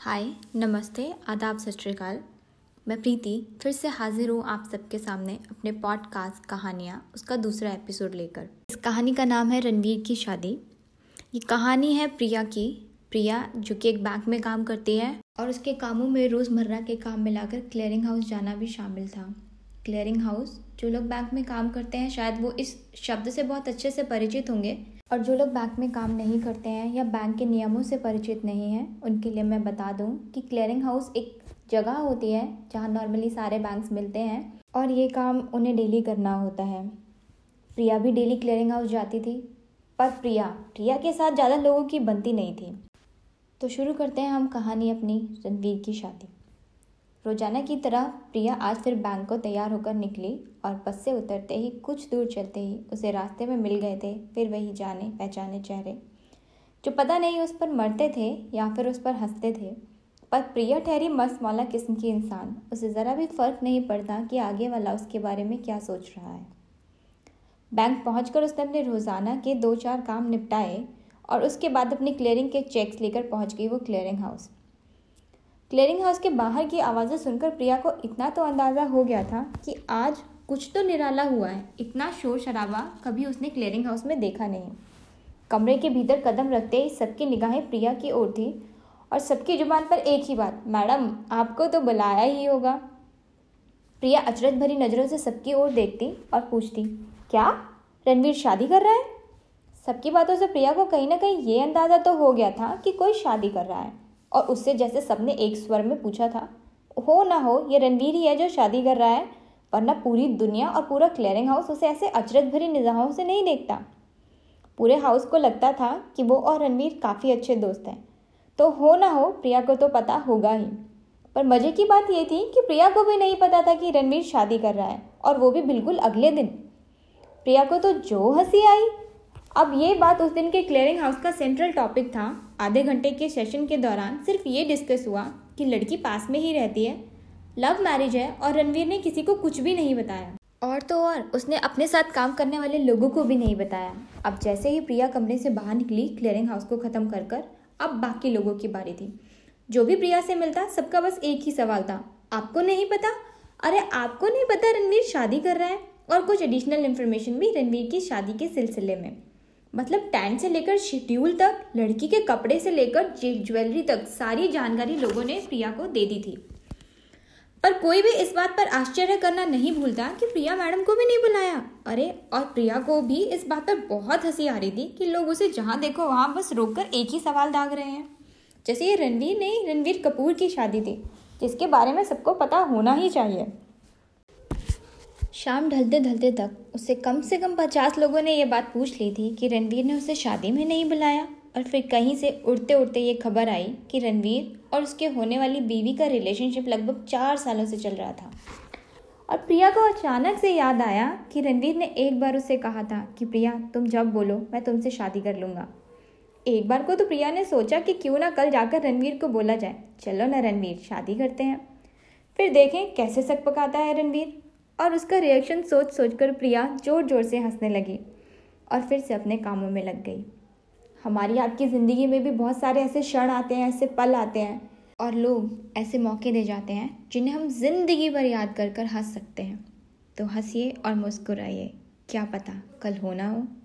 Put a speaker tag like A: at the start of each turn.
A: हाय, नमस्ते, आदाब, सत श्रीकाल मैं प्रीति, फिर से हाजिर हूँ आप सबके सामने अपने पॉडकास्ट कहानियाँ, उसका दूसरा एपिसोड लेकर। इस कहानी का नाम है रणवीर की शादी। ये कहानी है प्रिया की। प्रिया, जो कि एक बैंक में काम करती है और उसके कामों में रोज़मर्रा के काम मिलाकर क्लियरिंग हाउस जाना भी शामिल था। क्लियरिंग हाउस जो लोग बैंक में काम करते हैं, शायद वो इस शब्द से बहुत अच्छे से परिचित होंगे और जो लोग बैंक में काम नहीं करते हैं या बैंक के नियमों से परिचित नहीं हैं, उनके लिए मैं बता दूँ कि क्लियरिंग हाउस एक जगह होती है जहाँ नॉर्मली सारे बैंक्स मिलते हैं और ये काम उन्हें डेली करना होता है। प्रिया भी डेली क्लियरिंग हाउस जाती थी, पर प्रिया प्रिया के साथ ज़्यादा लोगों की बनती नहीं थी। तो शुरू करते हैं हम कहानी अपनी रणवीर की शादी। रोज़ाना की तरह प्रिया आज फिर बैंक को तैयार होकर निकली और बस से उतरते ही कुछ दूर चलते ही उसे रास्ते में मिल गए थे, फिर वही जाने पहचाने चेहरे। जो पता नहीं उस पर मरते थे या फिर उस पर हँसते थे, पर प्रिया ठहरी मस्त मौला किस्म की इंसान। उसे ज़रा भी फ़र्क नहीं पड़ता कि आगे वाला उसके बारे में क्या सोच रहा है। बैंक पहुंचकर उसने अपने रोज़ाना के दो चार काम निपटाए और उसके बाद अपनी क्लियरिंग के चेक्स लेकर पहुँच गई वो क्लियरिंग हाउस क्लियरिंग हाउस के बाहर की आवाज़ें सुनकर प्रिया को इतना तो अंदाज़ा हो गया था कि आज कुछ तो निराला हुआ है। इतना शोर शराबा कभी उसने क्लियरिंग हाउस में देखा नहीं। कमरे के भीतर कदम रखते ही सबकी निगाहें प्रिया की ओर थी और सबकी ज़ुबान पर एक ही बात, मैडम, आपको तो बुलाया ही होगा। प्रिया अचरज भरी नज़रों से सबकी ओर देखती और पूछती, क्या? रणवीर शादी कर रहा है? सबकी बातों से प्रिया को कहीं ना कहीं ये अंदाज़ा तो हो गया था कि कोई शादी कर रहा है। और उससे जैसे सबने एक स्वर में पूछा था, हो ना हो, ये रणवीर ही है जो शादी कर रहा है, वरना पूरी दुनिया और पूरा क्लियरिंग हाउस उसे ऐसे अचरज भरी निगाहों से नहीं देखता। पूरे हाउस को लगता था कि वो और रणवीर काफ़ी अच्छे दोस्त हैं। तो हो ना हो, प्रिया को तो पता होगा ही। पर मज़े की बात ये थी कि प्रिया को भी नहीं पता था कि रणवीर शादी कर रहा है, और वो भी बिल्कुल अगले दिन। प्रिया को तो जो हँसी आई अब ये बात उस दिन के क्लियरिंग हाउस का सेंट्रल टॉपिक था। आधे घंटे के सेशन के दौरान सिर्फ़ ये डिस्कस हुआ कि लड़की पास में ही रहती है। लव मैरिज है और रणवीर ने किसी को कुछ भी नहीं बताया। और तो और, उसने अपने साथ काम करने वाले लोगों को भी नहीं बताया। अब जैसे ही प्रिया कमरे से बाहर निकली क्लियरिंग हाउस को ख़त्म कर कर, अब बाकी लोगों की बारी थी। जो भी प्रिया से मिलता, सबका बस एक ही सवाल था। आपको नहीं पता? अरे, आपको नहीं पता रणवीर शादी कर रहा है? और कुछ एडिशनल इन्फॉर्मेशन भी रणवीर की शादी के सिलसिले में। मतलब टेंट से लेकर शेड्यूल तक, लड़की के कपड़े से लेकर ज्वेलरी तक, सारी जानकारी लोगों ने प्रिया को दे दी थी। पर कोई भी इस बात पर आश्चर्य करना नहीं भूलता कि प्रिया मैडम को भी नहीं बुलाया। अरे, और प्रिया को भी इस बात पर बहुत हँसी आ रही थी कि लोग उसे जहाँ देखो वहाँ बस रोककर एक ही सवाल दाग रहे हैं। जैसे ये रणवीर नहीं, रणवीर कपूर की शादी थी, जिसके बारे में सबको पता होना ही चाहिए। शाम ढलते ढलते तक उससे कम से कम पचास लोगों ने यह बात पूछ ली थी कि रणवीर ने उसे शादी में नहीं बुलाया। और फिर कहीं से उड़ते उड़ते ये खबर आई कि रणवीर और उसके होने वाली बीवी का रिलेशनशिप लगभग चार सालों से चल रहा था। और प्रिया को अचानक से याद आया कि रणवीर ने एक बार उसे कहा था कि, प्रिया, तुम जब बोलो, मैं तुमसे शादी कर लूँगा। एक बार को तो प्रिया ने सोचा कि क्यों ना कल जाकर रणवीर को बोला जाए। चलो ना रणवीर, शादी करते हैं। फिर देखें कैसे सक पकाता है रणवीर। और उसका रिएक्शन सोच सोच कर प्रिया ज़ोर ज़ोर से हंसने लगी और फिर से अपने कामों में लग गई। हमारी आपकी ज़िंदगी में भी बहुत सारे ऐसे क्षण आते हैं, ऐसे पल आते हैं और लोग ऐसे मौके दे जाते हैं जिन्हें हम ज़िंदगी भर याद कर कर हंस सकते हैं। तो हंसिए और मुस्कुराइए, क्या पता कल होना हो।